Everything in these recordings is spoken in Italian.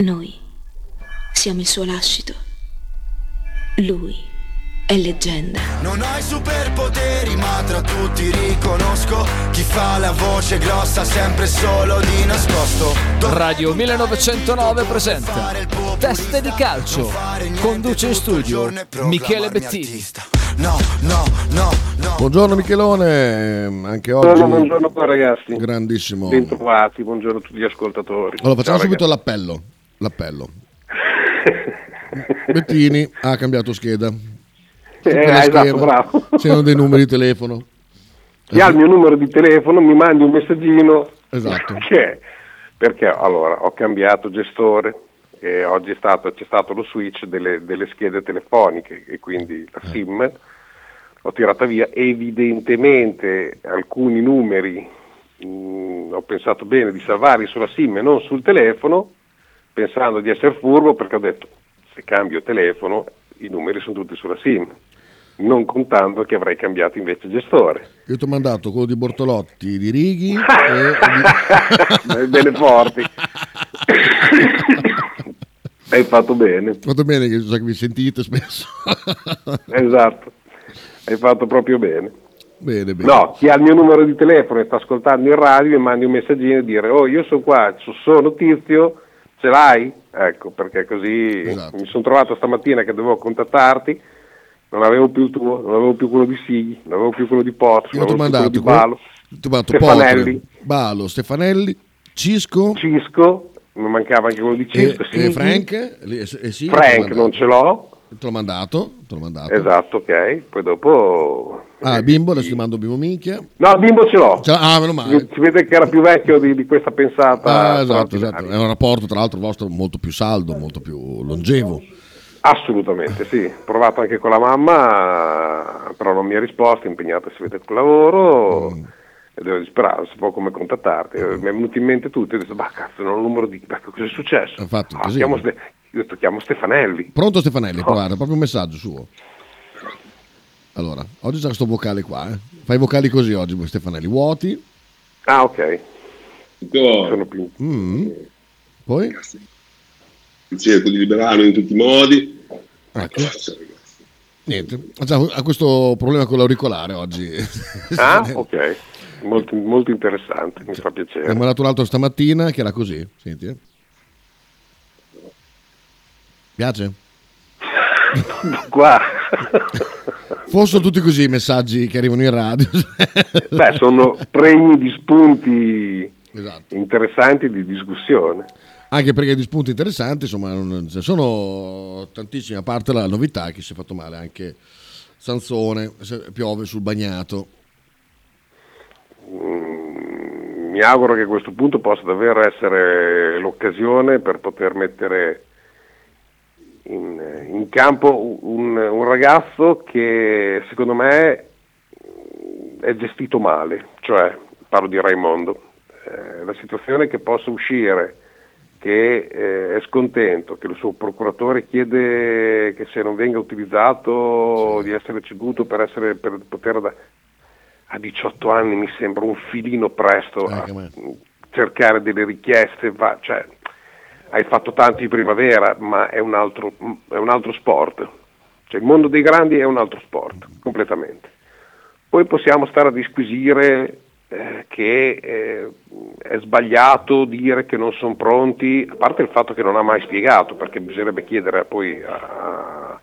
Noi siamo il suo lascito. Lui è leggenda. Non hai superpoteri, ma tra tutti riconosco chi fa la voce grossa sempre solo di nascosto. Radio 1909 presenta Teste di calcio. Conduce in studio Michele Bettini. No, no, no, no. Buongiorno Michelone, anche oggi Buongiorno, buongiorno qua, ragazzi. grandissimo. Bentrovati, buongiorno a tutti gli ascoltatori. Allora facciamo Ciao, subito l'appello. L'appello. Bettini ha cambiato scheda. Eh, esatto, scheda bravo. C'erano dei numeri di telefono. Chi ha il mio numero di telefono mi mandi un messaggino. Esatto. Perché? Perché allora ho cambiato gestore e oggi è stato- c'è stato lo switch delle, delle schede telefoniche e quindi la Eh. SIM l'ho tirata via. Evidentemente alcuni numeri mh, ho pensato bene di salvarli sulla SIM e non sul telefono, pensando di essere furbo perché ho detto se cambio telefono i numeri sono tutti sulla SIM, non contando che avrei cambiato invece gestore. Io ti ho mandato quello di Bortolotti, di Righi e di... Bene forti. Hai fatto bene, Fatto bene che so che vi sentite spesso. esatto. Hai fatto proprio bene. bene, bene. No, chi ha il mio numero di telefono e sta ascoltando in radio mi mandi un messaggino e dire oh io sono qua, so- sono Tizio, ce l'hai? Ecco, perché così Esatto. mi sono trovato stamattina che dovevo contattarti, non avevo più il tuo, non avevo più quello di Sighi, non avevo più quello di Pozzo, Io non avevo più quello mandato, di Balo, ti ho mandato Stefanelli. Potre, Balo, Stefanelli, Cisco Cisco, mi mancava anche quello di e, Cisco, e Sighi. Frank. e- e sì, Frank non ce l'ho, Te l'ho mandato, te l'ho mandato. esatto, ok, poi dopo... Ah, Bimbo, adesso ti mando Bimbo Minchia. No, Bimbo ce l'ho. Cioè, ah, meno male. Si vede che era più vecchio di, di questa pensata. Ah, esatto, esatto. È un rapporto, tra l'altro, vostro molto più saldo, molto più longevo. Assolutamente, sì. Ho provato anche con la mamma, però non mi ha risposto, impegnata si vede col lavoro. Mm. E devo disperare, non sapevo come contattarti. Eh, Mi è venuto in mente tutto e ho detto, ma cazzo, non ho il numero di... Cosa è successo? Fatto Ah, casino. chiamo Ste- Io ho detto, chiamo Stefanelli. Pronto Stefanelli, Oh. guarda, proprio un messaggio suo. Allora, oggi c'è questo vocale qua, eh. Fai i vocali così oggi, Stefanelli, vuoti. Ah, ok. Io Sono più... Mm. Poi? cerco di liberarmi in tutti i modi. Ecco, niente. Ha questo problema con l'auricolare oggi. Ah, ok. Molto, molto interessante, mi fa Ne ho piacere. mandato un altro stamattina che era così. Senti, eh. Piace? Qua. Fossero tutti così i messaggi che arrivano in radio. Beh, sono pregni di spunti Esatto. interessanti di discussione. Anche perché di spunti interessanti, insomma, non- ce ne sono tantissimi, a parte la novità che si è fatto male anche Sansone, piove sul bagnato. Mm, Mi auguro che a questo punto possa davvero essere l'occasione per poter mettere in, in campo un, un ragazzo che secondo me è gestito male, cioè parlo di Raimondo. Eh, la situazione che possa uscire che eh, è scontento, che il suo procuratore chiede che se non venga utilizzato di essere ceduto per, essere, per poter da- a 18 anni mi sembra un filino presto a cercare delle richieste, va- cioè, hai fatto tanto di primavera, ma è un altro, è un altro sport. Cioè, il mondo dei grandi è un altro sport, completamente. Poi possiamo stare a disquisire eh, che eh, è sbagliato dire che non sono pronti, a parte il fatto che non ha mai spiegato, perché bisognerebbe chiedere poi a,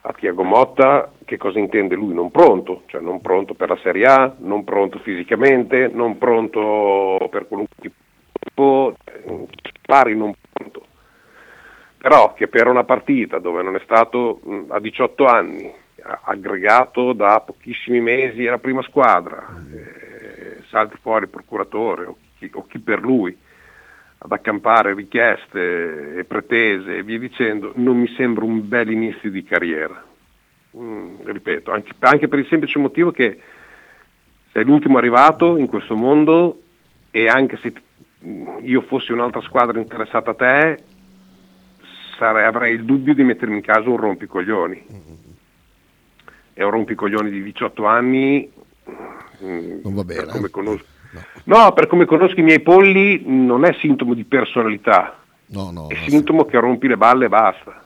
a Tiago Motta che cosa intende lui non pronto, cioè non pronto per la Serie A, non pronto fisicamente, non pronto per qualunque tipo, eh, pari non pronto. Però che per una partita dove non è stato mh, a 18 anni aggregato da pochissimi mesi alla prima squadra, eh, salti fuori il procuratore o chi, o chi per lui ad accampare richieste e pretese e via dicendo, non mi sembra un bel inizio di carriera. Mm, ripeto, anche, anche per il semplice motivo che sei l'ultimo arrivato in questo mondo e anche se mm, io fossi un'altra squadra interessata a te, sarei- avrei il dubbio di mettermi in casa un rompicoglioni. E un rompicoglioni di 18 anni mm, Non va bene, per eh? conosco- No, per come conosco i miei polli non è sintomo di personalità, No, no, è no, sintomo che rompi le balle e basta.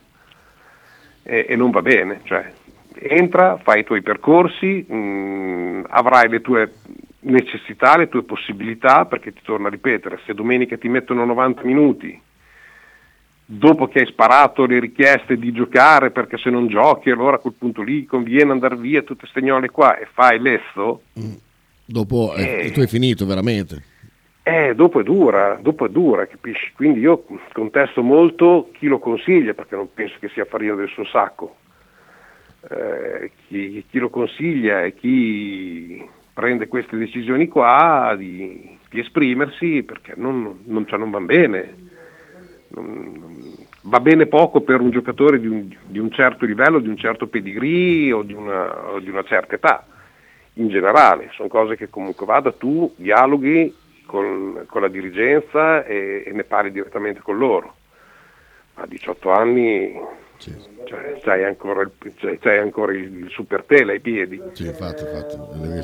E, e non va bene, cioè, entra, fai i tuoi percorsi, mh, avrai le tue necessità, le tue possibilità, perché ti torno a ripetere, se domenica ti mettono 90 minuti, dopo che hai sparato le richieste di giocare, perché se non giochi allora a quel punto lì conviene andare via tutte ste gnole qua e fai lesso, Dopo eh, Eh. tu hai finito veramente. eh, dopo è dura, dopo è dura, capisci? Quindi io contesto molto chi lo consiglia, perché non penso che sia farina del suo sacco. Eh, chi, chi lo consiglia e chi prende queste decisioni qua di, di esprimersi perché non, non, cioè non va bene. Non- non- va bene poco per un giocatore di un, di un certo livello, di un certo pedigree o di una, o di una certa età in generale, sono cose che comunque vada, tu dialoghi con, con la dirigenza e, e ne parli direttamente con loro. A 18 anni Sì, cioè, c'hai ancora, ancora il, il super tele ai piedi. sì, infatti, infatti. Eh,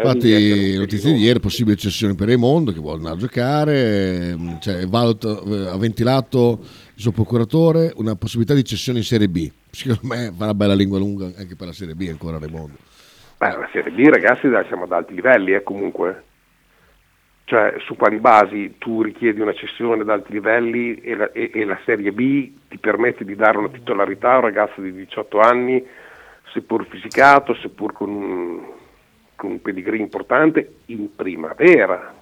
Infatti, notizie di ieri, possibile cessione per Raimondo che vuole andare a giocare, ehm, cioè, valuta- eh, ha ventilato il suo procuratore una possibilità di cessione in Serie B. Secondo me fa una bella lingua lunga anche per la Serie B ancora Raimondo. Beh, la Serie B ragazzi dai, siamo ad alti livelli eh, comunque. Cioè su quali basi tu richiedi una cessione ad alti livelli e la, e- e la Serie B ti permette di dare una titolarità a un ragazzo di 18 anni, seppur fisicato, seppur con un, con un pedigree importante, in primavera.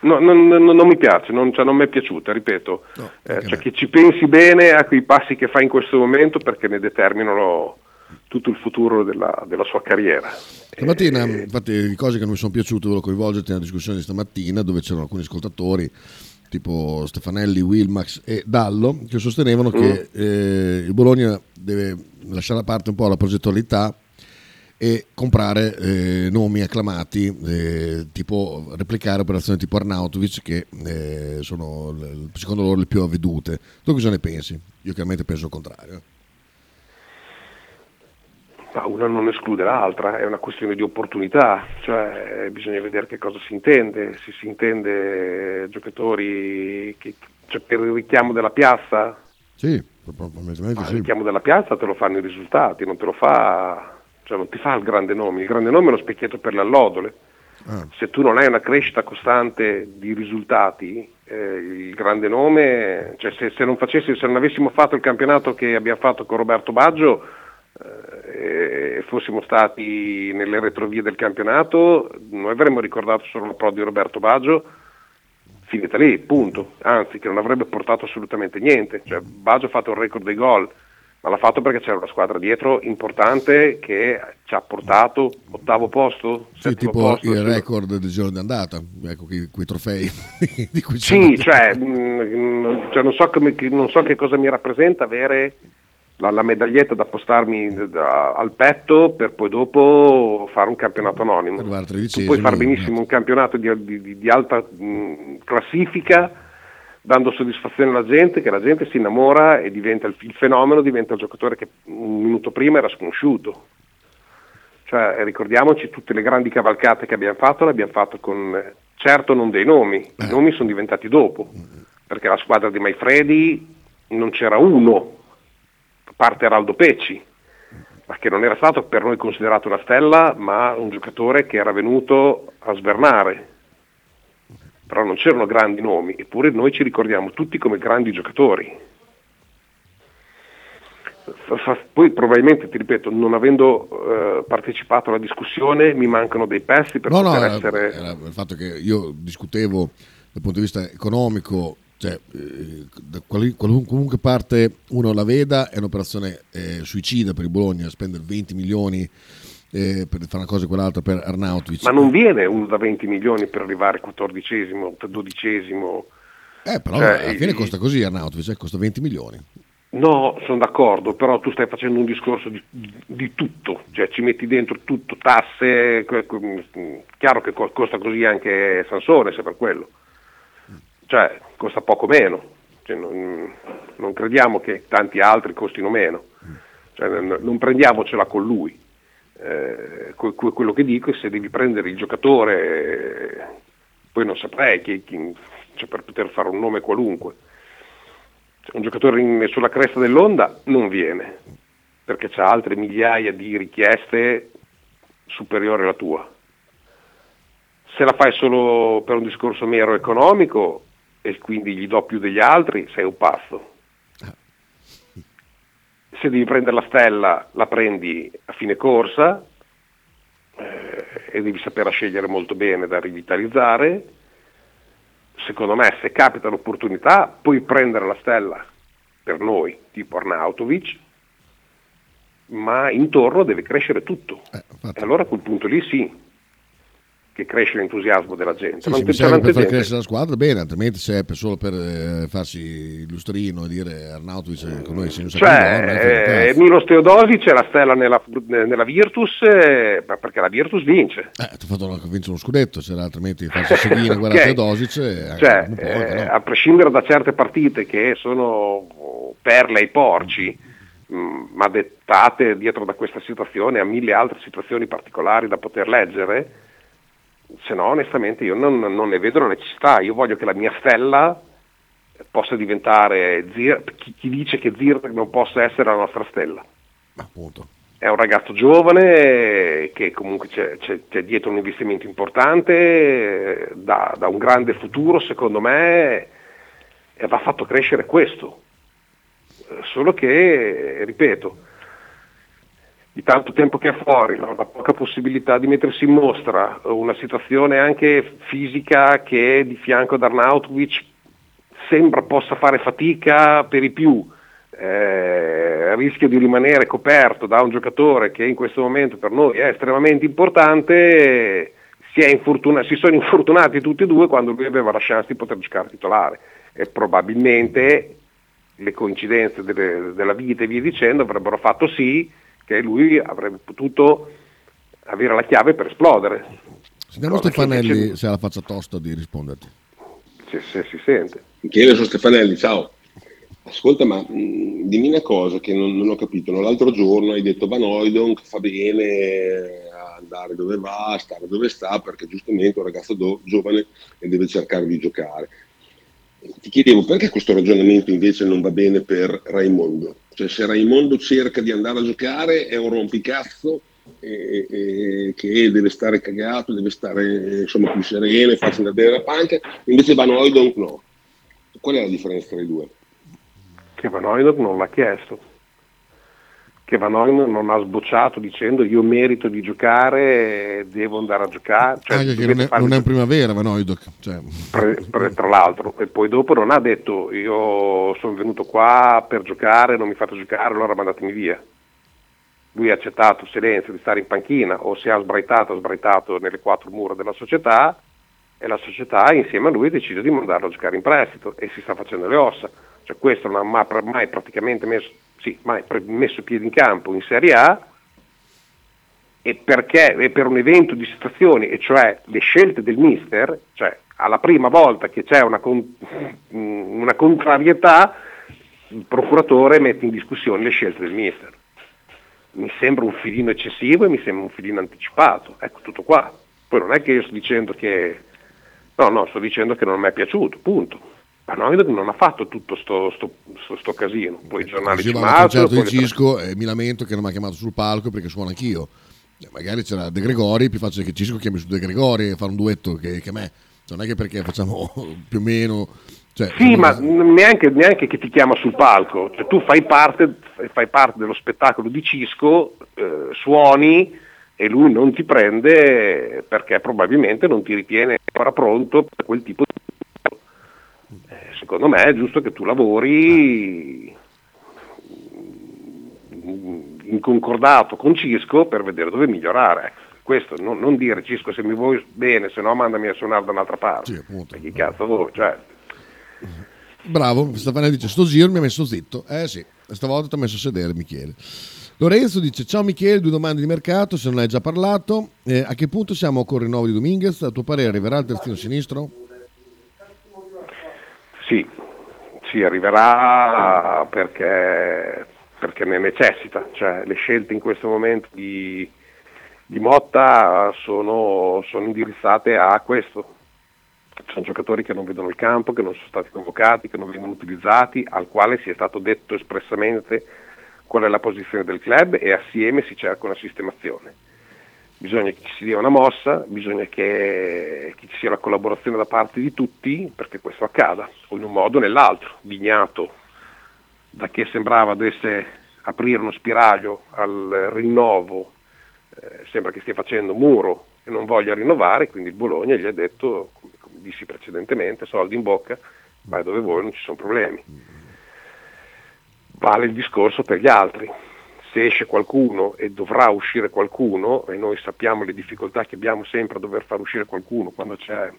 No, non, non- non mi piace, non, cioè, non mi è piaciuta, ripeto. No, Eh, cioè che ci pensi bene a quei passi che fa in questo momento perché ne determinano tutto il futuro della, della sua carriera. Stamattina, Eh, infatti, cose che non mi sono piaciute, volevo coinvolgerti nella discussione di stamattina, dove c'erano alcuni ascoltatori, tipo Stefanelli, Wilmax e Dallo, che sostenevano che eh, il Bologna deve lasciare da parte un po' la progettualità e comprare eh, nomi acclamati, eh, tipo replicare operazioni tipo Arnautovic, che eh, sono secondo loro le più avvedute. Tu cosa ne pensi? Io chiaramente penso il contrario. Ma una non esclude l'altra, è una questione di opportunità, cioè bisogna vedere che cosa si intende, se si intende giocatori che, cioè, per il richiamo della piazza, Sì, probabilmente ma il sì. richiamo della piazza te lo fanno i risultati, non te lo fa, cioè non ti fa il grande nome, il grande nome è lo specchietto per le allodole. Ah. Se tu non hai una crescita costante di risultati, eh, il grande nome, cioè se, se non facessi, se non avessimo fatto il campionato che abbiamo fatto con Roberto Baggio eh, fossimo stati nelle retrovie del campionato, noi avremmo ricordato solo la pro di Roberto Baggio, finita lì, punto. Anzi, che non avrebbe portato assolutamente niente. Cioè, Baggio ha fatto il record dei gol, ma l'ha fatto perché c'era una squadra dietro importante che ci ha portato ottavo posto, Sì, tipo posto. il sì. record del giorno d'andata, ecco quei, quei trofei di cui Sì, cioè, mh, cioè, non, so come- non so che cosa mi rappresenta avere la, la medaglietta da postarmi da- al petto per poi dopo fare un campionato anonimo. Arrivare Tu tredicesimi, puoi fare benissimo esatto. un campionato di, di- di alta mh, classifica dando soddisfazione alla gente, che la gente si innamora e diventa il, il fenomeno, diventa il giocatore che un minuto prima era sconosciuto. Cioè, ricordiamoci tutte le grandi cavalcate che abbiamo fatto, le abbiamo fatto con, eh, certo non dei nomi, i nomi sono diventati dopo, perché la squadra di Maifredi non c'era uno, parte Araldo Pecci, ma che non era stato per noi considerato una stella, ma un giocatore che era venuto a svernare. Però non c'erano grandi nomi, eppure noi ci ricordiamo tutti come grandi giocatori. Poi probabilmente, ti ripeto, non avendo eh, partecipato alla discussione, mi mancano dei pezzi per No, no, poter era, essere... era il fatto che io discutevo dal punto di vista economico, cioè eh, da quali- qualun- comunque parte uno la veda, è un'operazione eh, suicida per il Bologna, spendere 20 milioni eh, per fare una cosa e quell'altra per Arnautovic. Ma non viene uno da 20 milioni per arrivare quattordicesimo, dodicesimo. Eh, però cioè, alla fine costa così Arnautovic, eh, costa 20 milioni. No, sono d'accordo, però tu stai facendo un discorso di, di tutto, cioè ci metti dentro tutto, tasse, chiaro che co- costa così anche Sansone se per quello, cioè costa poco meno, Cioè, non, non crediamo che tanti altri costino meno, Cioè, non, non prendiamocela con lui. Eh, que- que- quello che dico è se devi prendere il giocatore, eh, poi non saprei chi, chi- cioè per poter fare un nome qualunque. Un giocatore in, sulla cresta dell'onda non viene, perché c'ha altre migliaia di richieste superiori alla tua. Se la fai solo per un discorso mero economico e quindi gli do più degli altri, sei un pazzo. Se devi prendere la stella, la prendi a fine corsa eh, e devi saperla scegliere molto bene da rivitalizzare. Secondo me, se capita l'opportunità, puoi prendere la stella per noi, tipo Arnautovic, ma intorno deve crescere tutto. Eh, e allora a quel punto lì sì, che cresce l'entusiasmo della gente. Sì, Non se serve per far crescere la squadra, bene, altrimenti se è solo per eh, farsi il lustrino e dire Arnautovic eh, con noi è Cioè, eh. Milos Teodosic c'è la stella nella, nella Virtus, eh, perché la Virtus vince. Eh, ti ho fatto vincere uno scudetto, c'era altrimenti farsi seguire guardare Ok. Teodosic eh, Cioè, può, eh, no. a prescindere da certe partite che sono perle ai porci, mh, ma dettate dietro da questa situazione a mille altre situazioni particolari da poter leggere, se no onestamente io non, non ne vedo la necessità, io voglio che la mia stella possa diventare Zir- chi, chi dice che Zirk non possa essere la nostra stella. Appunto. È un ragazzo giovane che comunque c'è, c'è- c'è dietro un investimento importante, da, da un grande futuro secondo me e va fatto crescere questo. Solo che, ripeto, di tanto tempo che è fuori, no? la poca possibilità di mettersi in mostra, una situazione anche fisica che di fianco ad Arnautovic sembra possa fare fatica per i più, eh, rischia di rimanere coperto da un giocatore che in questo momento per noi è estremamente importante, si, infortuna- si sono infortunati tutti e due quando lui aveva la chance di poter giocare titolare e probabilmente le coincidenze delle- della vita e via dicendo avrebbero fatto sì che lui avrebbe potuto avere la chiave per esplodere. Sentiamo Cosa che Stefanelli se ha la faccia tosta di risponderti. Se, se si sente. Michele, sono Stefanelli, ciao. Ascolta, ma mh, dimmi una cosa che non, non ho capito. no? L'altro giorno hai detto Van Oydonk fa bene a andare dove va, a stare dove sta, perché giustamente è un ragazzo do- giovane e deve cercare di giocare. Ti chiedevo perché questo ragionamento invece non va bene per Raimondo. Cioè se Raimondo cerca di andare a giocare è un rompicazzo e- e- che deve stare cagato, deve stare insomma più sereno e farsi andare bene la panca, invece Van Oydonk no. Qual è la differenza tra i due? che Van Oydonk non l'ha chiesto, che Van Oydonk non ha sbocciato dicendo io merito di giocare, devo andare a giocare. Cioè, Anche che dovete non è, non è in primavera Van Oydonk. Cioè, tra l'altro, e poi dopo non ha detto io sono venuto qua per giocare, non mi fate giocare, allora mandatemi via. Lui ha accettato silenzio di stare in panchina o si ha sbraitato, ha sbraitato nelle quattro mura della società e la società insieme a lui ha deciso di mandarlo a giocare in prestito e si sta facendo le ossa. Cioè questo non ha mai praticamente messo, sì, mai pre- messo piedi in campo in Serie A e perché e per un evento di situazioni, e cioè le scelte del mister, cioè alla prima volta che c'è una, con- una contrarietà, il procuratore mette in discussione le scelte del mister. Mi sembra un filino eccessivo e mi sembra un filino anticipato, ecco tutto qua. Poi non è che io sto dicendo che, no, no, sto dicendo che non mi è piaciuto, punto. Ma no, non ha fatto tutto sto, sto- sto- sto casino, poi i giornali ci marciano, concerto di Cisco e mi lamento che non mi ha chiamato sul palco perché suono anch'io. Eh, Magari c'era De Gregori, più facile che Cisco chiami su De Gregori e fare un duetto che, che me. Non è che perché facciamo più o meno... Cioè, Sì, ma neanche, neanche che ti chiama sul palco, cioè, tu fai parte, fai parte dello spettacolo di Cisco, eh, suoni e lui non ti prende perché probabilmente non ti ritiene ancora pronto per quel tipo di... Eh, secondo me è giusto che tu lavori in concordato con Cisco per vedere dove migliorare. Questo, non, non dire Cisco se mi vuoi bene, se no mandami a suonare da un'altra parte. Sì, appunto. Chi cazzo vuoi? Cioè, Bravo, Stefanelli dice, sto giro mi ha messo zitto. Eh sì, stavolta ti ha messo a sedere Michele. Lorenzo dice, ciao Michele, due domande di mercato, se non hai già parlato. Eh, a che punto siamo con il rinnovo di Dominguez? A tuo parere arriverà il terzino sinistro? Sì, sì, arriverà perché, perché ne necessita, cioè le scelte in questo momento di, di Motta sono, sono indirizzate a questo. ci sono giocatori che non vedono il campo, che non sono stati convocati, che non vengono utilizzati, al quale si è stato detto espressamente qual è la posizione del club e assieme si cerca una sistemazione. Bisogna che ci sia una mossa, bisogna che, che ci sia la collaborazione da parte di tutti perché questo accada, o in un modo o nell'altro. Vignato, da che sembrava dovesse aprire uno spiraglio al rinnovo, eh, sembra che stia facendo muro e non voglia rinnovare, quindi Bologna gli ha detto, come, come dissi precedentemente, soldi in bocca, vai dove vuoi, non ci sono problemi. Vale il discorso per gli altri. Se esce qualcuno e dovrà uscire qualcuno, e noi sappiamo le difficoltà che abbiamo sempre a dover far uscire qualcuno quando c'è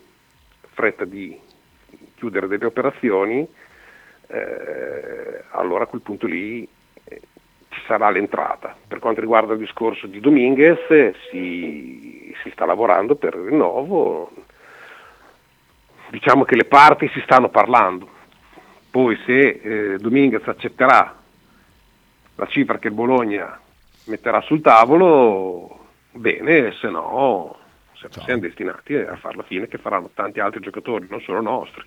fretta di chiudere delle operazioni, eh, allora a quel punto lì eh, ci sarà l'entrata. Per quanto riguarda il discorso di Dominguez, si, si sta lavorando per il rinnovo, diciamo che le parti si stanno parlando, poi se eh, Dominguez accetterà la cifra che il Bologna metterà sul tavolo, bene, se no se siamo destinati a fare la fine che faranno tanti altri giocatori, non solo nostri.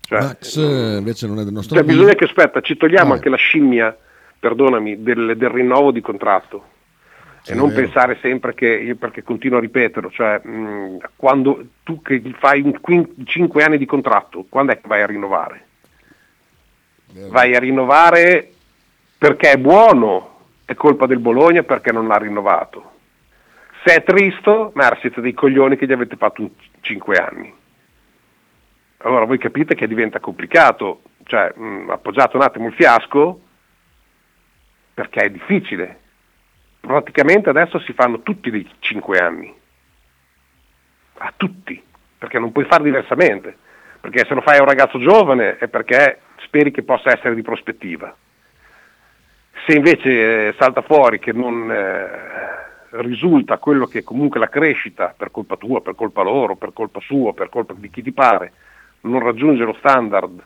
Cioè, Max eh, invece non è del nostro cioè, bisogna che aspetta, ci togliamo ah, anche la scimmia, perdonami, del, del rinnovo di contratto. Sì, e non pensare sempre che, perché continuo a ripeterlo, cioè mh, quando tu che fai un, 5 anni di contratto, quando è che vai a rinnovare? Vai a rinnovare perché è buono, è colpa del Bologna perché non l'ha rinnovato. Se è tristo, ma siete dei coglioni che gli avete fatto 5 anni. Allora voi capite che diventa complicato, cioè mh, appoggiate un attimo il fiasco perché è difficile. Praticamente adesso si fanno tutti dei 5 anni, a tutti, perché non puoi fare diversamente, perché se lo fai a un ragazzo giovane è perché speri che possa essere di prospettiva. Se invece eh, salta fuori che non eh, risulta quello che comunque la crescita, per colpa tua, per colpa loro, per colpa sua, per colpa di chi ti pare, non raggiunge lo standard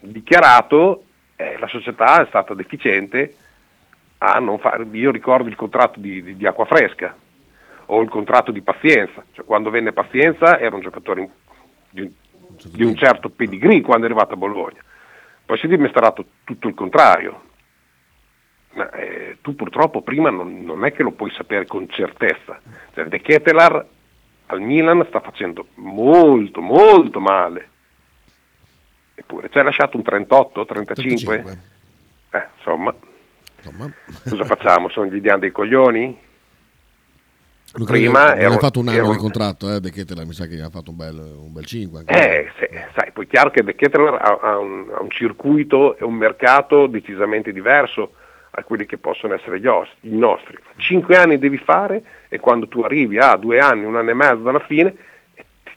dichiarato, eh, la società è stata deficiente a non fare. Io ricordo il contratto di, di, di acqua fresca o il contratto di pazienza, cioè quando venne pazienza era un giocatore di, di un certo pedigree quando è arrivato a Bologna. Poi si è dimostrato tutto il contrario. Ma, eh, tu purtroppo prima non, non, è che lo puoi sapere con certezza. Cioè, De Ketelar al Milan sta facendo molto molto male Eppure ci hai lasciato un 38, 35? 35. Eh, insomma, insomma. cosa facciamo? Sono gli diani dei coglioni? Luca Prima non ha fatto un anno di contratto, eh, De Ketteler mi sa che ha fatto un bel, un bel 5. Eh, se, sai, poi è chiaro che De Ketteler ha, ha, un, ha, un, circuito e un mercato decisamente diverso a quelli che possono essere gli os, i nostri. Cinque anni devi fare e quando tu arrivi a due anni, un anno e mezzo dalla fine,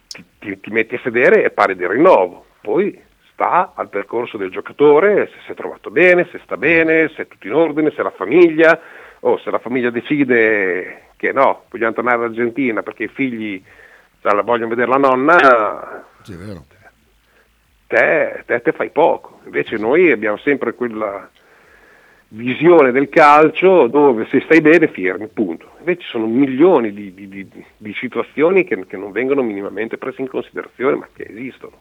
ti, ti, ti metti a sedere e pari di rinnovo. Poi sta al percorso del giocatore, se si è trovato bene, se sta bene, se è tutto in ordine, se la famiglia, o se la famiglia decide che no, vogliamo tornare all'Argentina perché i figli cioè, vogliono vedere la nonna, sì, te, te, te fai poco. Invece noi abbiamo sempre quella visione del calcio dove se stai bene firmi, punto. Invece sono milioni di, di, di, di situazioni che, che, non vengono minimamente prese in considerazione, ma che esistono.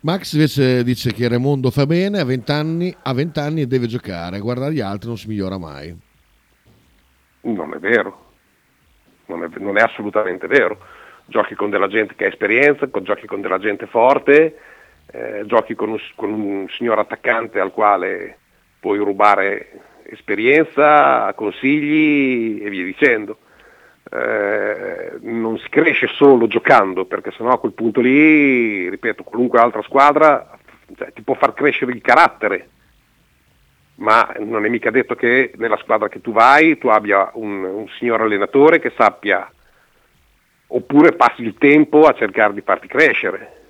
Max invece dice che Raimondo fa bene, a 20 anni, ha 20 anni e deve giocare, guardare gli altri non si migliora mai. Non è vero, non è, non è assolutamente vero. Giochi con della gente che ha esperienza, con, giochi con della gente forte, eh, giochi con un, con un signor attaccante al quale puoi rubare esperienza, consigli e via dicendo. Eh, non si cresce solo giocando, perché sennò a quel punto lì, ripeto, qualunque altra squadra cioè, ti può far crescere il carattere, ma non è mica detto che nella squadra che tu vai tu abbia un, un signor allenatore che sappia, oppure passi il tempo a cercare di farti crescere.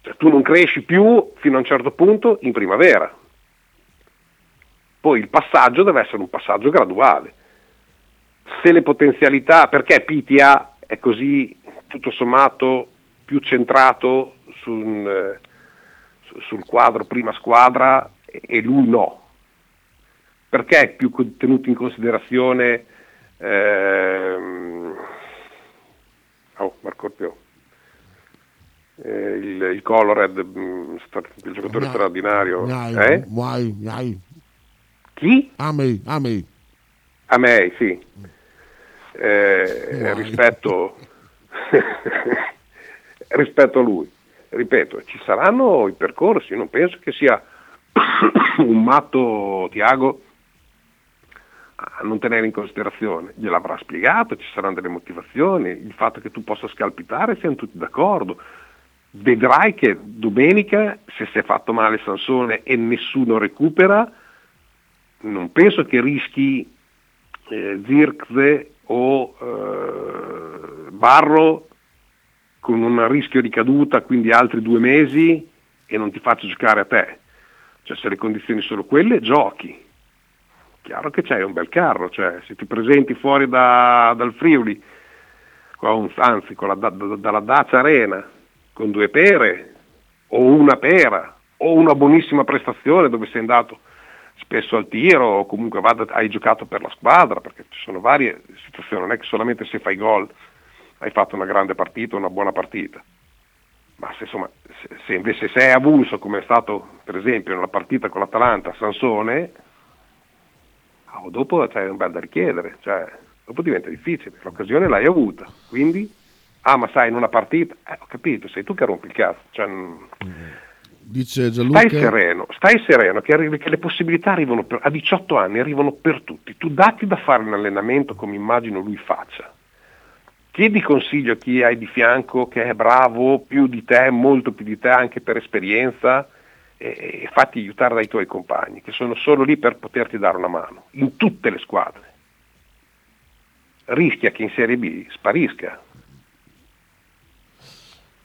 Cioè, tu non cresci più fino a un certo punto in primavera. Poi il passaggio deve essere un passaggio graduale se le potenzialità, perché Pitia è così tutto sommato più centrato sul, eh, sul quadro prima squadra e lui no? Perché è più tenuto in considerazione ehm... oh, Marco Orpio. eh, il, il Colored, sta- il giocatore straordinario. Gnai, Eh? Chi? Amei, Amei. A me, sì. Eh, rispetto, rispetto a lui. Ripeto, ci saranno i percorsi, non penso che sia un matto Tiago a non tenere in considerazione. Gliel'avrà spiegato, ci saranno delle motivazioni, il fatto che tu possa scalpitare, siamo tutti d'accordo. Vedrai che domenica, se si è fatto male Sansone e nessuno recupera, non penso che rischi eh, Zirkze o eh, Barro con un rischio di caduta, quindi altri due mesi e non ti faccio giocare a te. Cioè se le condizioni sono quelle, giochi. Chiaro che c'hai un bel carro, cioè se ti presenti fuori da- dal Friuli, con- anzi con la, da- da- dalla Dacia Arena, con due pere, o una pera, o una buonissima prestazione dove sei andato spesso al tiro o comunque vada- hai giocato per la squadra, perché ci sono varie situazioni, non è che solamente se fai gol hai fatto una grande partita, una buona partita. Ma se, insomma, se, se invece sei avulso come è stato per esempio nella partita con l'Atalanta, Sansone, oh, dopo c'è un bel da richiedere, cioè, dopo diventa difficile, l'occasione l'hai avuta, quindi, ah ma sai in una partita, eh, ho capito, sei tu che rompi il cazzo, cioè, mm, Dice Gianluca. Stai sereno, stai sereno che, arrivi- che le possibilità arrivano per- a 18 anni arrivano per tutti. Tu datti da fare un allenamento come immagino lui faccia. Chiedi consiglio a chi hai di fianco che è bravo più di te, molto più di te anche per esperienza e, e fatti aiutare dai tuoi compagni che sono solo lì per poterti dare una mano in tutte le squadre. Rischia che in Serie B sparisca.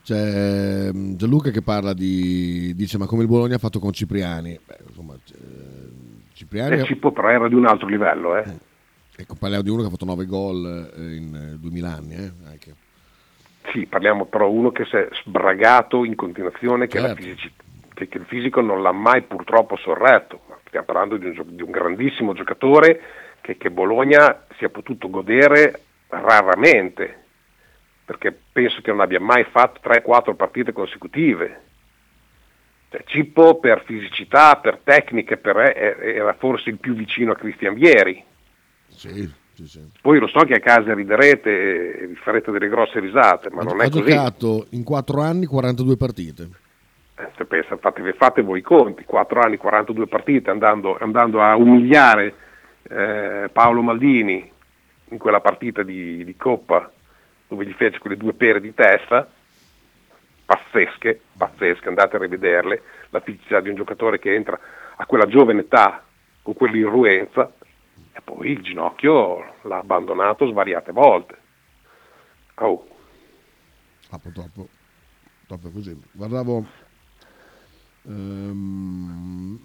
C'è mm, Gianluca che parla di. dice: Ma come il Bologna ha fatto con Cipriani? Beh, insomma, eh, Cipriani. Eh, Cippo però era di un altro livello. Eh. Ecco, parliamo di uno che ha fatto 9 gol eh, in eh, 2000 anni. Eh, anche. Sì, parliamo però uno che si è sbragato in continuazione, che, Certo. fisici- che- il fisico non l'ha mai purtroppo sorretto. Stiamo parlando di un, gio- di un grandissimo giocatore che, che Bologna si è potuto godere raramente, perché penso che non abbia mai fatto 3-4 partite consecutive. Cioè, Cippo per fisicità, per tecniche, per- eh, era forse il più vicino a Cristian Vieri. Sì, sì, sì. Poi lo so che a casa riderete e vi farete delle grosse risate, ma Ha, non ha è così. giocato in 4 anni 42 partite. Eh, pensa, fate, fate voi i conti, 4 anni, 42 partite, andando, andando a umiliare eh, Paolo Maldini in quella partita di, di Coppa dove gli fece quelle due pere di testa, pazzesche, pazzesche, andate a rivederle, la fisicità di un giocatore che entra a quella giovane età con quell'irruenza e poi il ginocchio l'ha abbandonato svariate volte. Oh, Ah, purtroppo, purtroppo così. Guardavo. mm.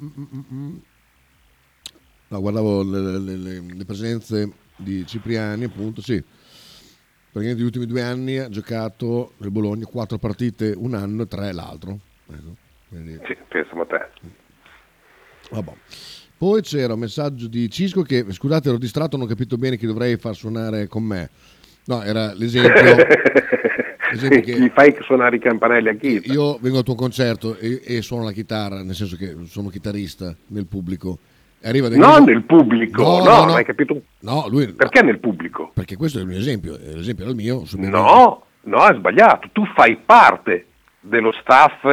no, guardavo le, le- le- le presenze di Cipriani, appunto, sì. Praticamente negli ultimi due anni ha giocato nel Bologna quattro partite un anno e tre l'altro. Ecco, quindi, sì, pensa a te. vabbè. Poi c'era un messaggio di Cisco che, scusate, ero distratto, non ho capito bene chi dovrei far suonare con me. No, era l'esempio. l'esempio che- Gli fai suonare i campanelli a chi? io vengo al tuo concerto e, e suono la chitarra, nel senso che sono chitarrista nel pubblico. Arriva dei- Non nel pubblico, no, non hai capito? No, lui, Perché nel pubblico? perché questo è il mio esempio, l'esempio era il mio. No, no, è sbagliato. Tu fai parte dello staff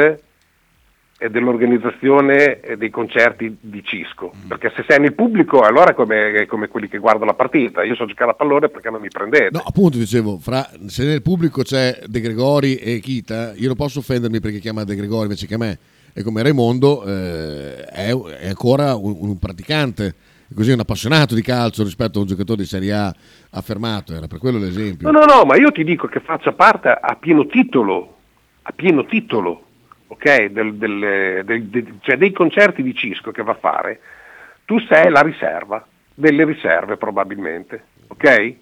e dell'organizzazione dei concerti di Cisco. Mm. Perché se sei nel pubblico, allora è come, è come quelli che guardano la partita. Io so giocare a pallone perché non mi prendete. No, appunto dicevo, fra, se nel pubblico c'è De Gregori e Kita, io non posso offendermi perché chiama De Gregori invece che me. E come Raimondo eh, è, è ancora un, un praticante, così un appassionato di calcio rispetto a un giocatore di Serie A affermato, era per quello l'esempio. No, no, no, ma io ti dico che faccia parte a pieno titolo, a pieno titolo, ok? Del- del- del- cioè dei concerti di Cisco che va a fare, tu sei la riserva, delle riserve probabilmente, ok?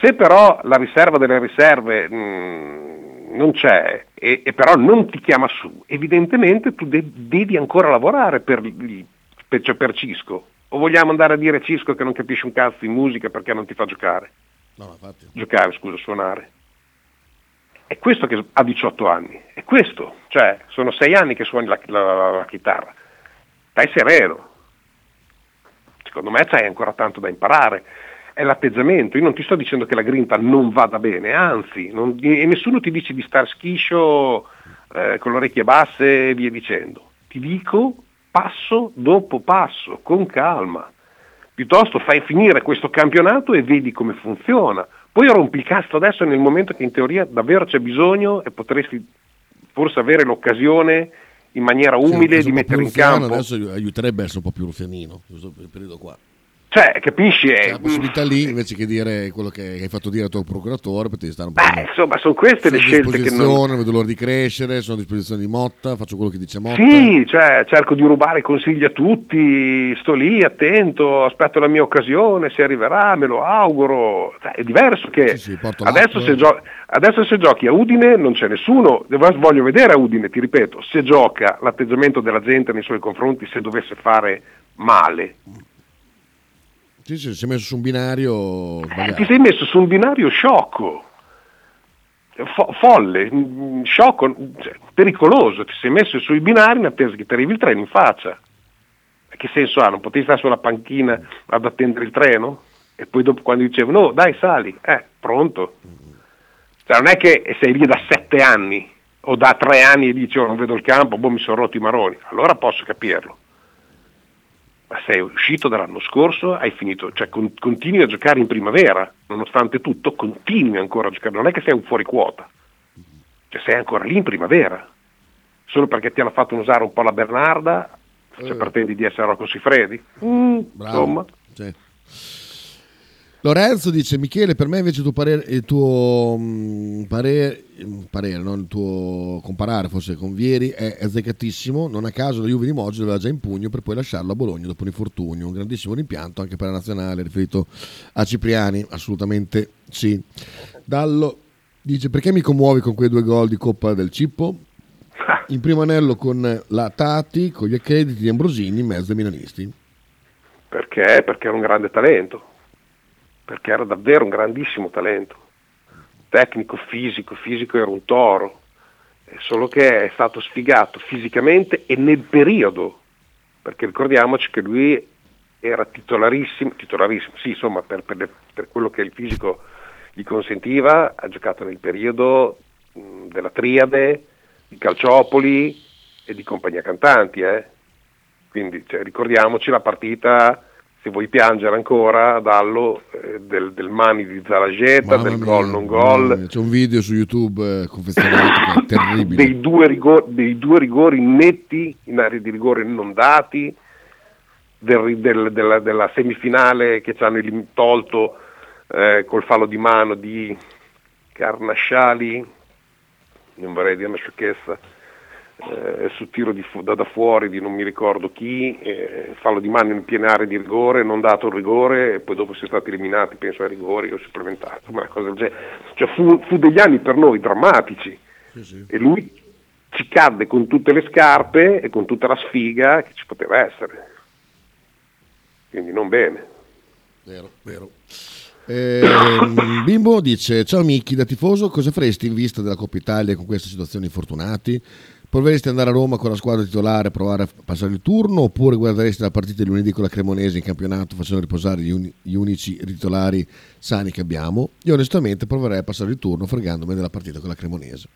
Se però la riserva delle riserve mh, non c'è e, e però non ti chiama su, evidentemente tu de- devi ancora lavorare per, per- cioè per Cisco. O vogliamo andare a dire a Cisco che non capisce un cazzo di musica perché non ti fa giocare? No, infatti. giocare, scusa, suonare. è questo che ha 18 anni, è questo, cioè sono sei anni che suoni la, la, la chitarra, stai sereno, secondo me c'hai ancora tanto da imparare, è l'atteggiamento, io non ti sto dicendo che la grinta non vada bene, anzi, non, e nessuno ti dice di star schiscio eh, con le orecchie basse e via dicendo, ti dico passo dopo passo, con calma, piuttosto fai finire questo campionato e vedi come funziona, poi rompi il cazzo adesso nel momento che in teoria davvero c'è bisogno e potresti forse avere l'occasione in maniera umile sì, di mettere in campo. Adesso aiuterebbe a essere un po' più ruffianino, questo periodo qua. Cioè, capisci? C'è È... la possibilità lì, invece che dire quello che hai fatto dire al tuo procuratore, potevi stare un po' Beh, insomma, sono queste le sono a scelte che non... vedo l'ora di crescere, sono a disposizione di Motta, faccio quello che dice Motta. Sì, cioè, cerco di rubare consigli a tutti, sto lì attento, aspetto la mia occasione, se arriverà me lo auguro. Cioè, è diverso che Sì, sì, adesso, se gio- adesso se giochi a Udine non c'è nessuno, voglio vedere a Udine, ti ripeto, se gioca l'atteggiamento della gente nei suoi confronti se dovesse fare male. Sì, sì, si è messo su un binario Eh, ti sei messo su un binario sciocco, fo- folle, sciocco, cioè, pericoloso, ti sei messo sui binari in attesa che ti arrivi il treno in faccia. Che senso ha? Non potevi stare sulla panchina ad attendere il treno? E poi dopo quando dicevano no, dai sali, eh, pronto. Cioè, non è che sei lì da sette anni o da tre anni e dici oh, non vedo il campo, boh mi sono rotto i maroni, allora posso capirlo. Sei uscito dall'anno scorso, hai finito, cioè con- continui a giocare in primavera, nonostante tutto, continui ancora a giocare, non è che sei un fuori quota, cioè sei ancora lì in primavera, solo perché ti hanno fatto usare un po' la Bernarda, cioè pretendi di essere Rocco Sifredi? Mm, Bravo. insomma, Sì. Lorenzo dice Michele per me invece il tuo parere, il tuo mm, parere, mm, parere non il tuo comparare forse con Vieri è azzeccatissimo. Non a caso la Juve di Moggi l'aveva già in pugno per poi lasciarlo a Bologna dopo un infortunio. Un grandissimo rimpianto anche per la nazionale riferito a Cipriani. Assolutamente sì. Dallo dice perché mi commuovi con quei due gol di Coppa del Cippo? In primo anello con la Tati con gli accrediti di Ambrosini in mezzo ai milanisti. Perché? Perché era un grande talento, perché era davvero un grandissimo talento, tecnico, fisico, fisico era un toro, eh, solo che è stato sfigato fisicamente e nel periodo, perché ricordiamoci che lui era titolarissimo, titolarissimo, sì insomma per, per le- per quello che il fisico gli consentiva, ha giocato nel periodo mh, della triade, di Calciopoli e di compagnia cantanti, eh. Quindi cioè, ricordiamoci la partita, se vuoi piangere ancora, Dallo, eh, del, del Mani di Zaragetta, Mamma del mia, gol non gol, C'è un video su YouTube eh, è terribile. dei due, rigor- dei due rigori netti in area di rigore non dati, del del- della, della semifinale che ci hanno tolto eh, col fallo di mano di Carnasciali, non vorrei dire una sciocchezza, eh, su tiro fu- da, da fuori di non mi ricordo chi, eh, fallo di mano in piena area di rigore, non dato il rigore e poi dopo si è stati eliminati, penso ai rigori o supplementati, ma cosa del genere. Cioè, fu, fu degli anni per noi drammatici e lui ci cadde con tutte le scarpe e con tutta la sfiga che ci poteva essere. Quindi non bene. Vero, vero. Ehm, Bimbo dice: Ciao Micchi, da tifoso, cosa faresti in vista della Coppa Italia con queste situazioni infortunati? Proveresti ad andare a Roma con la squadra titolare e provare a passare il turno? Oppure guarderesti la partita di lunedì con la Cremonese in campionato facendo riposare gli, uni- gli unici titolari sani che abbiamo? Io onestamente proverei a passare il turno fregandomi della partita con la Cremonese.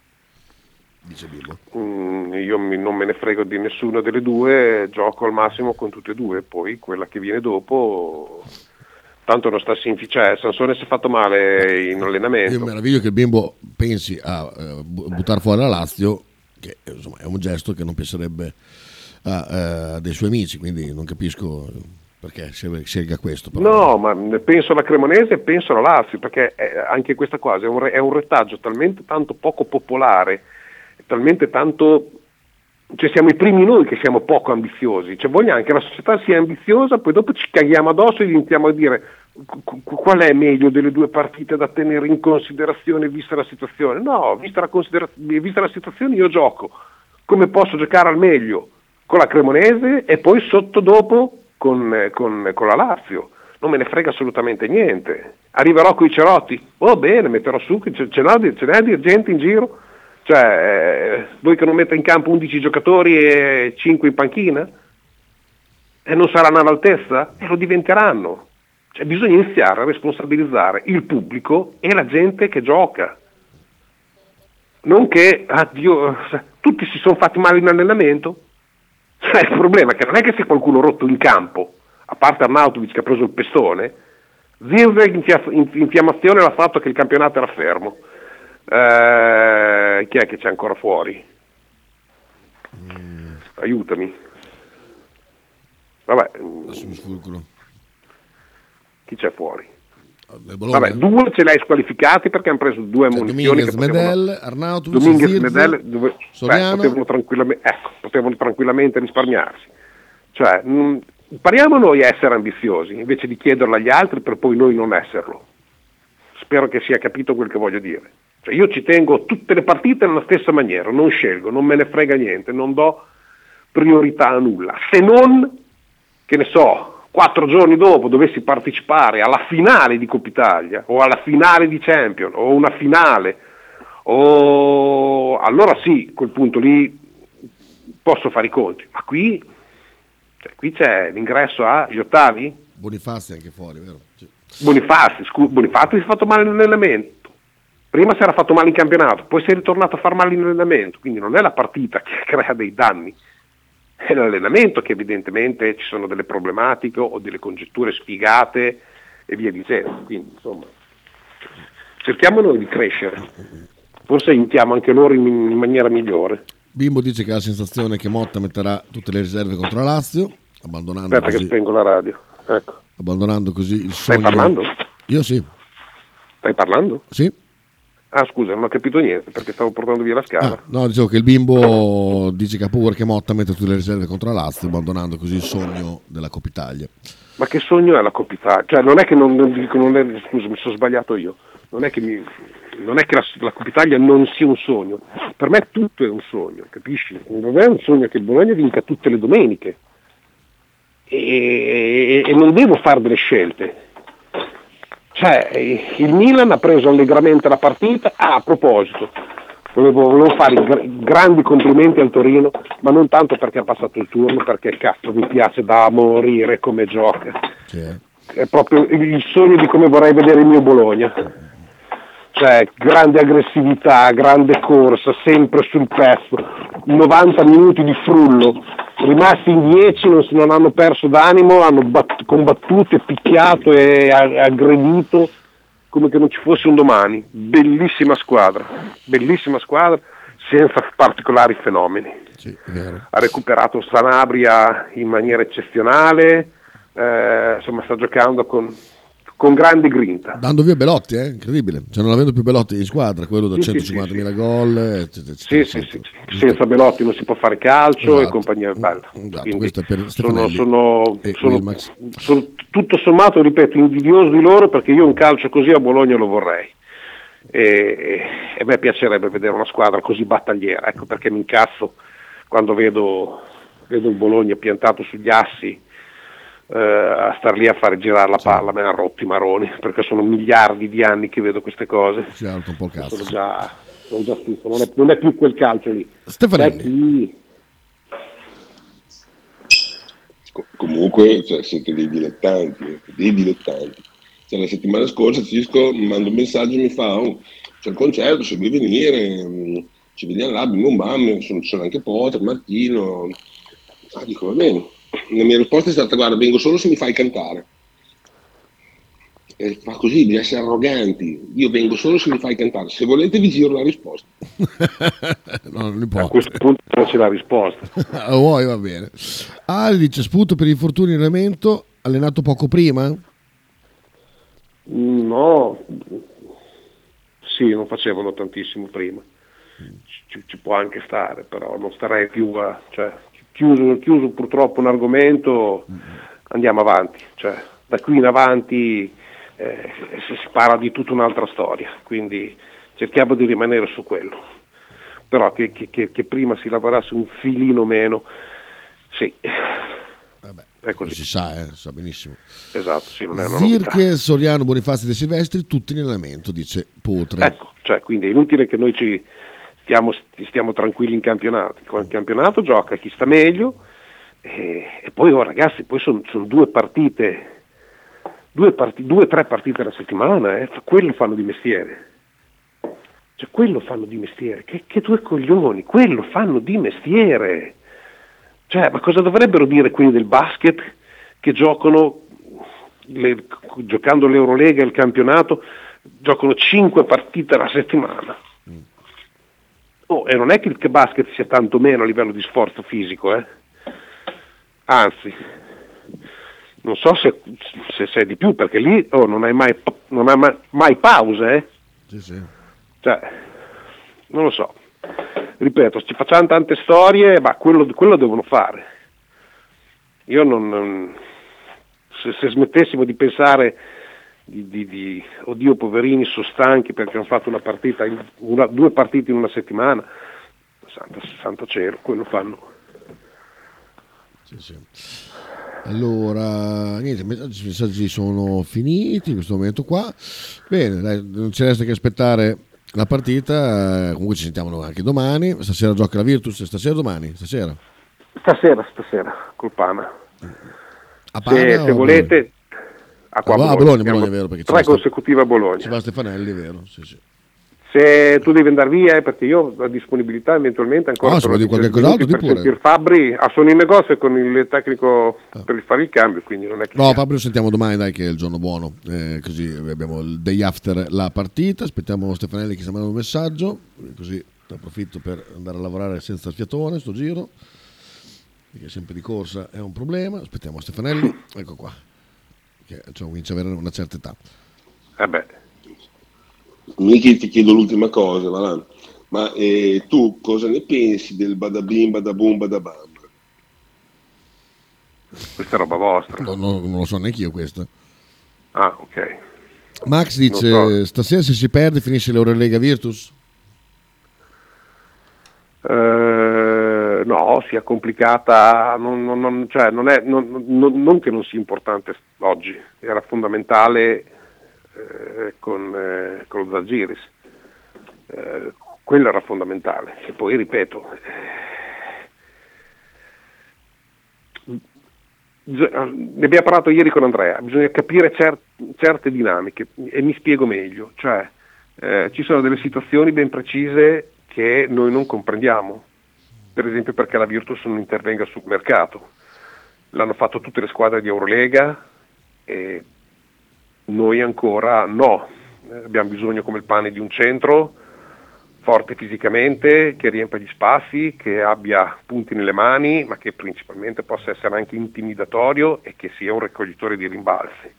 Dice Bimbo. Mm, io mi- non me ne frego di nessuna delle due, gioco al massimo con tutte e due, poi quella che viene dopo, tanto non sta sin- cioè Sansone si è fatto male in Io allenamento. mi meraviglio che il Bimbo pensi a eh, bu- buttare fuori la Lazio, che insomma, è un gesto che non piacerebbe a, eh, a dei suoi amici, quindi non capisco perché scel- scelga questo. però. No, ma penso alla Cremonese e penso alla Lazio, perché eh, anche questa cosa è un, è un retaggio talmente tanto poco popolare, talmente tanto... Cioè siamo i primi noi che siamo poco ambiziosi, cioè vogliamo che la società sia ambiziosa, poi dopo ci caghiamo addosso e iniziamo a dire qu- qu- qual è meglio delle due partite da tenere in considerazione vista la situazione. No, vista la, considera- vista la situazione io gioco come posso giocare al meglio con la Cremonese e poi sotto dopo con, con- con la Lazio. non me ne frega assolutamente niente. Arriverò con i cerotti, oh bene, metterò su, ce, ce n'è, ce n'è di gente in giro, cioè eh, voi che non mette in campo 11 giocatori e 5 in panchina? E non saranno all'altezza? E lo diventeranno. Cioè, bisogna iniziare a responsabilizzare il pubblico e la gente che gioca. Non che, addio, tutti si sono fatti male in allenamento. Cioè, il problema è che non è che se qualcuno rotto in campo, a parte Arnautovic che ha preso il pestone, Zirve infiammazione l'ha fatto che il campionato era fermo. Eh, chi è che c'è ancora fuori? Mm. Aiutami. Vabbè. Chi c'è fuori? Vabbè, due ce l'hai squalificati perché hanno preso due cioè, munizioni. Dominguez, Medel, Arnautovic, Dominguez, Zirze, Medel, dove, beh, potevano, tranquillamente, ecco, potevano tranquillamente risparmiarsi. Cioè, mh, mm, impariamo noi a essere ambiziosi invece di chiederlo agli altri per poi noi non esserlo. Spero che sia capito quel che voglio dire. Cioè, io ci tengo tutte le partite nella stessa maniera, non scelgo, non me ne frega niente, non do priorità a nulla, se non, che ne so, quattro giorni dopo dovessi partecipare alla finale di Coppa Italia o alla finale di Champion o una finale, o... allora sì, a quel punto lì posso fare i conti, ma qui, cioè, qui c'è l'ingresso agli ottavi? Bonifazzi anche fuori, vero? Bonifazzi, scu- Bonifazzi si è fatto male nell'allenamento, prima si era fatto male in campionato, poi si è ritornato a far male in allenamento, quindi non è la partita che crea dei danni, è l'allenamento che evidentemente ci sono delle problematiche o delle congetture spiegate e via dicendo. Quindi insomma, cerchiamo noi di crescere, forse aiutiamo anche loro in, in maniera migliore. Bimbo dice che ha la sensazione che Motta metterà tutte le riserve contro la Lazio, abbandonando Aspetta così, che spengo la radio. Ecco. abbandonando così il sogno. Stai parlando? Io sì. Stai parlando? Sì. Ah scusa, non ho capito niente perché stavo portando via la scala. Ah, no, dicevo che il bimbo dice che ha paura che Motta metta tutte le riserve contro la Lazio, abbandonando così il sogno della Coppa Italia. Ma che sogno è la Coppa Italia? Cioè non è che non, non, non è, scusa, mi sono sbagliato io. Non è che, mi, non è che la, la, Coppa Italia non sia un sogno. Per me tutto è un sogno, capisci? Non è un sogno che il Bologna vinca tutte le domeniche. E, e, e non devo fare delle scelte cioè, il Milan ha preso allegramente la partita. Ah, a proposito, volevo, volevo fare i grandi complimenti al Torino, ma non tanto perché ha passato il turno, perché cazzo mi piace da morire come gioca. Sì. È proprio il sogno di come vorrei vedere il mio Bologna. Cioè, grande aggressività, grande corsa, sempre sul pezzo, 90 minuti di frullo, rimasti in 10 non, non, hanno perso d'animo, hanno bat- combattuto e picchiato e aggredito come che non ci fosse un domani. Bellissima squadra, bellissima squadra senza particolari fenomeni. Sì, ha recuperato Sanabria in maniera eccezionale, eh, insomma sta giocando con, con grande grinta. Dando via Belotti, eh? incredibile, cioè, non avendo più Belotti in squadra, quello da sì, 150.000 sì, gol. Eccetera, eccetera, sì, sì, sì, senza Belotti non si può fare calcio esatto. e compagnia bella. Esatto, sono, sono, sono, sono, tutto sommato, ripeto, invidioso di loro perché io un calcio così a Bologna lo vorrei. E, e, e a me piacerebbe vedere una squadra così battagliera, ecco perché mi incazzo quando vedo, vedo il Bologna piantato sugli assi eh, a star lì a fare girare la palla, me ne ha rotti i maroni, perché sono miliardi di anni che vedo queste cose. Si alza un po' il Sono già, sono già stufo, non è, non è, più quel calcio lì. Stefanelli. Comunque cioè, siete dei dilettanti, dei dilettanti. Cioè, la settimana scorsa Cisco mi manda un messaggio e mi fa oh, c'è il concerto, se vuoi venire, mm, ci vediamo là, bim bum bam, sono, sono anche Potter, Martino. Ah, dico va bene la mia risposta è stata guarda vengo solo se mi fai cantare. E fa così bisogna essere arroganti. Io vengo solo se mi fai cantare. Se volete vi giro la risposta. No, non a questo punto non c'è la risposta. Ah, vuoi va bene. Ali dice sputo per infortuni in allenamento allenato poco prima? No. Sì non facevano tantissimo prima. Ci, ci può anche stare però non starei più a cioè, chiuso, chiuso purtroppo un argomento, andiamo avanti, cioè, da qui in avanti eh, si parla di tutta un'altra storia, quindi cerchiamo di rimanere su quello, però che, che, che prima si lavorasse un filino meno, sì. è così. Si sa, eh, sa benissimo. Esatto, sì, non è una. Zirche, Soriano, Bonifazzi De Silvestri, tutti in allenamento, dice Potre. Ecco, cioè, quindi è inutile che noi ci stiamo, stiamo tranquilli in campionato. In campionato gioca chi sta meglio e, e poi, oh, ragazzi, poi sono son due partite, due, parti, due tre partite alla settimana, eh, quello fanno di mestiere. Cioè, quello fanno di mestiere. Che, che due coglioni, quello fanno di mestiere. Cioè, ma cosa dovrebbero dire quelli del basket che giocano, le, giocando l'Eurolega e il campionato, giocano 5 partite alla settimana? Oh, e non è che il basket sia tanto meno a livello di sforzo fisico, eh? anzi, non so se, se, se, è di più, perché lì oh, non hai mai, non hai mai, mai pause. Eh? Sì, sì. Cioè, non lo so. Ripeto, ci facciamo tante storie, ma quello, quello devono fare. Io non, non se, se, smettessimo di pensare di, di, di, oddio poverini sono stanchi perché hanno fatto una partita, una, due partite in una settimana, santa, santo cielo, quello fanno. Sì, sì. Allora, niente, i messaggi sono finiti in questo momento qua. Bene, dai, non ci resta che aspettare la partita. Comunque ci sentiamo anche domani. Stasera gioca la Virtus, stasera domani? Stasera. Stasera, stasera, col Pana. A Pana se, se volete, a, qua a Bologna, Bologna, Bologna, vero, perché tre consecutive a Bologna. Ci va Stefanelli, vero? Sì, sì. Se tu devi andare via, eh, perché io ho disponibilità eventualmente ancora. No, se vuoi dire qualche cos'altro, di pure. Fabri, ah, sono in negozio con il tecnico ah. per fare il cambio, quindi non è che. No, Fabri lo sentiamo domani, dai, che è il giorno buono. Eh, così abbiamo il day after la partita. Aspettiamo Stefanelli che sta mandando un messaggio, così approfitto per andare a lavorare senza fiatone sto giro. Perché sempre di corsa è un problema. Aspettiamo Stefanelli, ecco qua. Che cioè, comincia ad avere una certa età. Eh beh. Michi ti chiedo l'ultima cosa, Valan. ma eh, tu cosa ne pensi del badabim, badabum, badabam? Questa è roba vostra. No, no, non lo so neanche io questa. Ah, ok. Max dice, so. stasera se si perde finisce l'Eurolega Virtus? Eh, no, sia complicata, non, non, cioè non, è, non, che non sia importante oggi, era fondamentale eh, con, eh, con, lo Zagiris. Eh, quello era fondamentale. E poi ripeto, eh, ne abbiamo parlato ieri con Andrea, bisogna capire cer- certe dinamiche e mi spiego meglio, cioè eh, ci sono delle situazioni ben precise che noi non comprendiamo, per esempio perché la Virtus non intervenga sul mercato. L'hanno fatto tutte le squadre di Eurolega e noi ancora no, abbiamo bisogno come il pane di un centro forte fisicamente, che riempia gli spazi, che abbia punti nelle mani, ma che principalmente possa essere anche intimidatorio e che sia un raccoglitore di rimbalzi.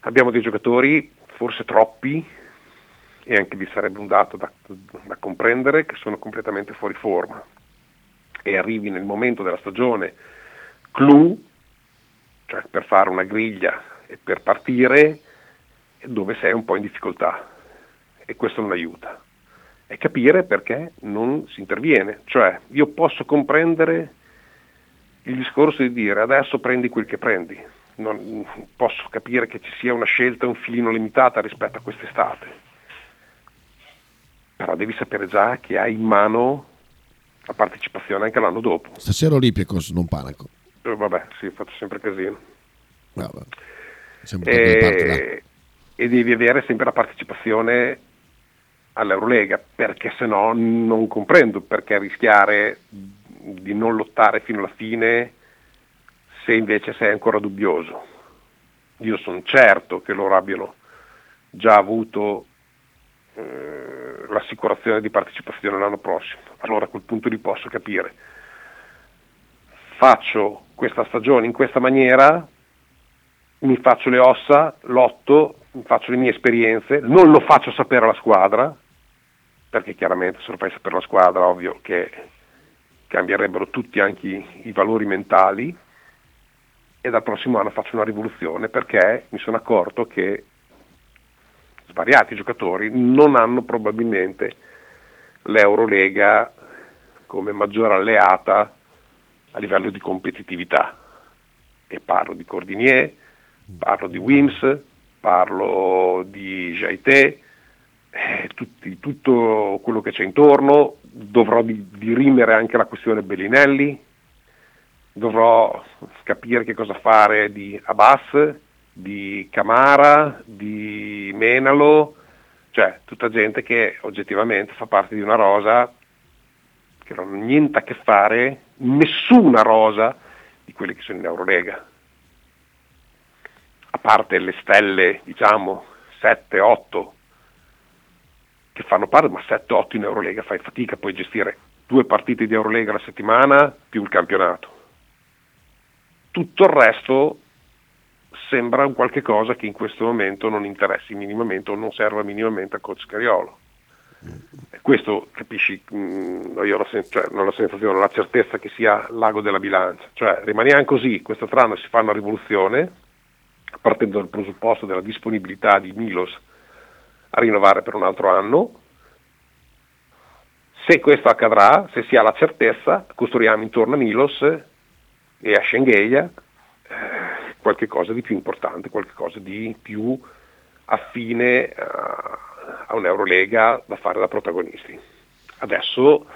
Abbiamo dei giocatori, forse troppi, e anche vi sarebbe un dato da, da comprendere, che sono completamente fuori forma. E arrivi nel momento della stagione clou, cioè per fare una griglia e per partire dove sei un po' in difficoltà e questo non aiuta. E capire perché non si interviene, cioè io posso comprendere il discorso di dire adesso prendi quel che prendi, non, posso capire che ci sia una scelta un filino limitata rispetto a quest'estate, però devi sapere già che hai in mano la partecipazione anche l'anno dopo. Stasera Olimpiakos, non Panaco. Eh, vabbè, sì, faccio sempre casino. Vabbè e, e devi avere sempre la partecipazione all'Eurolega, perché se no non comprendo perché rischiare di non lottare fino alla fine se invece sei ancora dubbioso. Io sono certo che loro abbiano già avuto eh, l'assicurazione di partecipazione l'anno prossimo, allora a quel punto li posso capire. Faccio questa stagione in questa maniera mi faccio le ossa, lotto, faccio le mie esperienze, non lo faccio sapere alla squadra, perché chiaramente se lo fai sapere alla squadra ovvio che cambierebbero tutti anche i, i valori mentali e dal prossimo anno faccio una rivoluzione perché mi sono accorto che svariati giocatori non hanno probabilmente l'Eurolega come maggiore alleata a livello di competitività. E parlo di Cordinier, parlo di Wims, parlo di Jaité, eh, tutti, tutto quello che c'è intorno, dovrò di, dirimere anche la questione Bellinelli, dovrò capire che cosa fare di Abbas, di Camara, di Menalo, cioè tutta gente che oggettivamente fa parte di una rosa che non ha niente a che fare, nessuna rosa di quelli che sono in Eurolega. A parte le stelle, diciamo, 7, 8, che fanno parte, ma 7-8 in Eurolega fai fatica poi gestire due partite di Eurolega alla settimana più il campionato. Tutto il resto sembra un qualche cosa che in questo momento non interessi minimamente o non serva minimamente a coach Cariolo. Questo capisci, mh, mm, io ho la, sen- cioè, non la sensazione, la certezza che sia l'ago della bilancia, cioè rimaniamo così, questo anno si fa una rivoluzione, partendo dal presupposto della disponibilità di Milos a rinnovare per un altro anno. Se questo accadrà, se si ha la certezza, costruiamo intorno a Milos e a Schengeia eh, qualche cosa di più importante, qualche cosa di più affine a, a un'Eurolega da fare da protagonisti. Adesso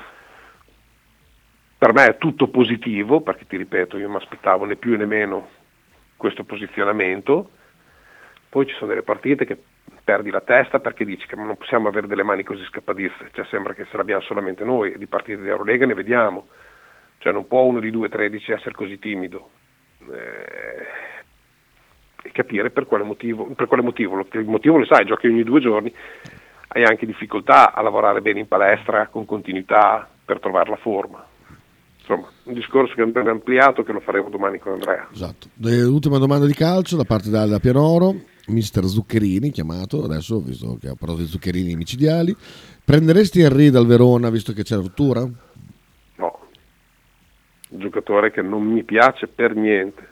per me è tutto positivo, perché ti ripeto, io mi aspettavo né più né meno questo posizionamento, poi ci sono delle partite che perdi la testa perché dici che non possiamo avere delle mani così scappadizze, cioè sembra che se l'abbiamo solamente noi, di partite di Eurolega ne vediamo, cioè non può uno di 2-13 essere così timido. Eh, e capire per quale motivo, per quale motivo, il motivo lo sai, giochi ogni due giorni, hai anche difficoltà a lavorare bene in palestra con continuità per trovare la forma. Insomma, un discorso che andrebbe ampliato che lo faremo domani con Andrea. Esatto. L'ultima domanda di calcio da parte da Pianoro mister Zuccherini chiamato, adesso visto che ha parlato di zuccherini micidiali, prenderesti Henry dal Verona visto che c'è rottura? No, un giocatore che non mi piace per niente.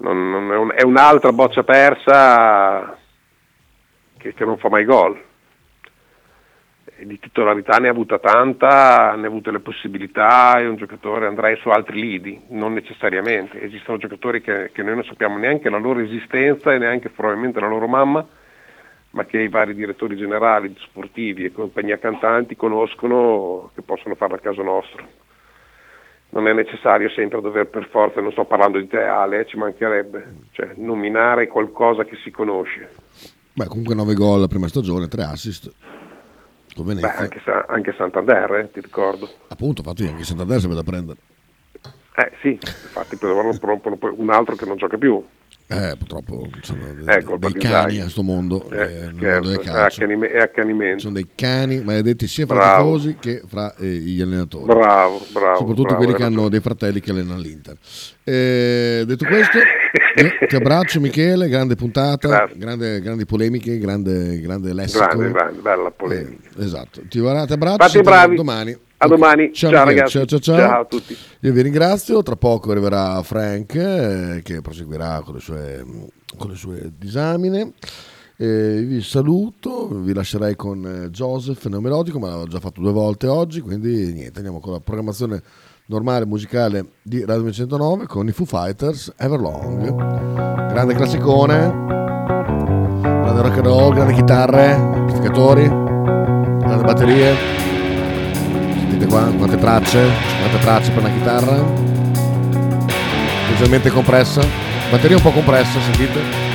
Non, non è, un, è, un'altra boccia persa che, che non fa mai gol di titolarità ne ha avuta tanta, ne ha avute le possibilità, è un giocatore, andrei su altri lidi, non necessariamente. Esistono giocatori che, che noi non sappiamo neanche la loro esistenza e neanche probabilmente la loro mamma, ma che i vari direttori generali sportivi e compagnia cantanti conoscono che possono farlo a caso nostro. Non è necessario sempre dover per forza, non sto parlando di te Ale, ci mancherebbe, cioè nominare qualcosa che si conosce. Beh, comunque 9 gol la prima stagione, 3 assist. Beh, anche, anche, Santander, eh, ti ricordo. Appunto, infatti anche Santander serve da prendere. Eh sì, infatti per un altro che non gioca più. Eh, purtroppo sono dei, ecco, dei cani a questo mondo, eh, eh, mondo accanime, è accanimento. Sono dei cani maledetti sia fra i tifosi che fra eh, gli allenatori. Bravo, bravo. Soprattutto bravo, quelli che hanno dei fratelli che allenano l'Inter. Eh, detto questo, eh, ti abbraccio Michele, grande puntata, grande, grandi polemiche, grande, grande lessico. Grande, grande, bella polemica. Eh, esatto, ti, ti abbraccio, bravi. domani. A okay. domani. Ciao, ciao ragazzi. Ciao, ciao, ciao. ciao, a tutti. Io vi ringrazio. Tra poco arriverà Frank eh, che proseguirà con le sue, con le sue disamine. Eh, vi saluto, vi lascerei con eh, Joseph Neomelodico, ma l'ho già fatto due volte oggi, quindi niente, andiamo con la programmazione normale musicale di Radio 909 con i Foo Fighters Everlong. Grande classicone, grande rock and roll, grandi chitarre, amplificatori, grandi batterie. Sentite qua quante tracce, quante tracce per la chitarra. Leggermente compressa. Batteria un po' compressa, sentite?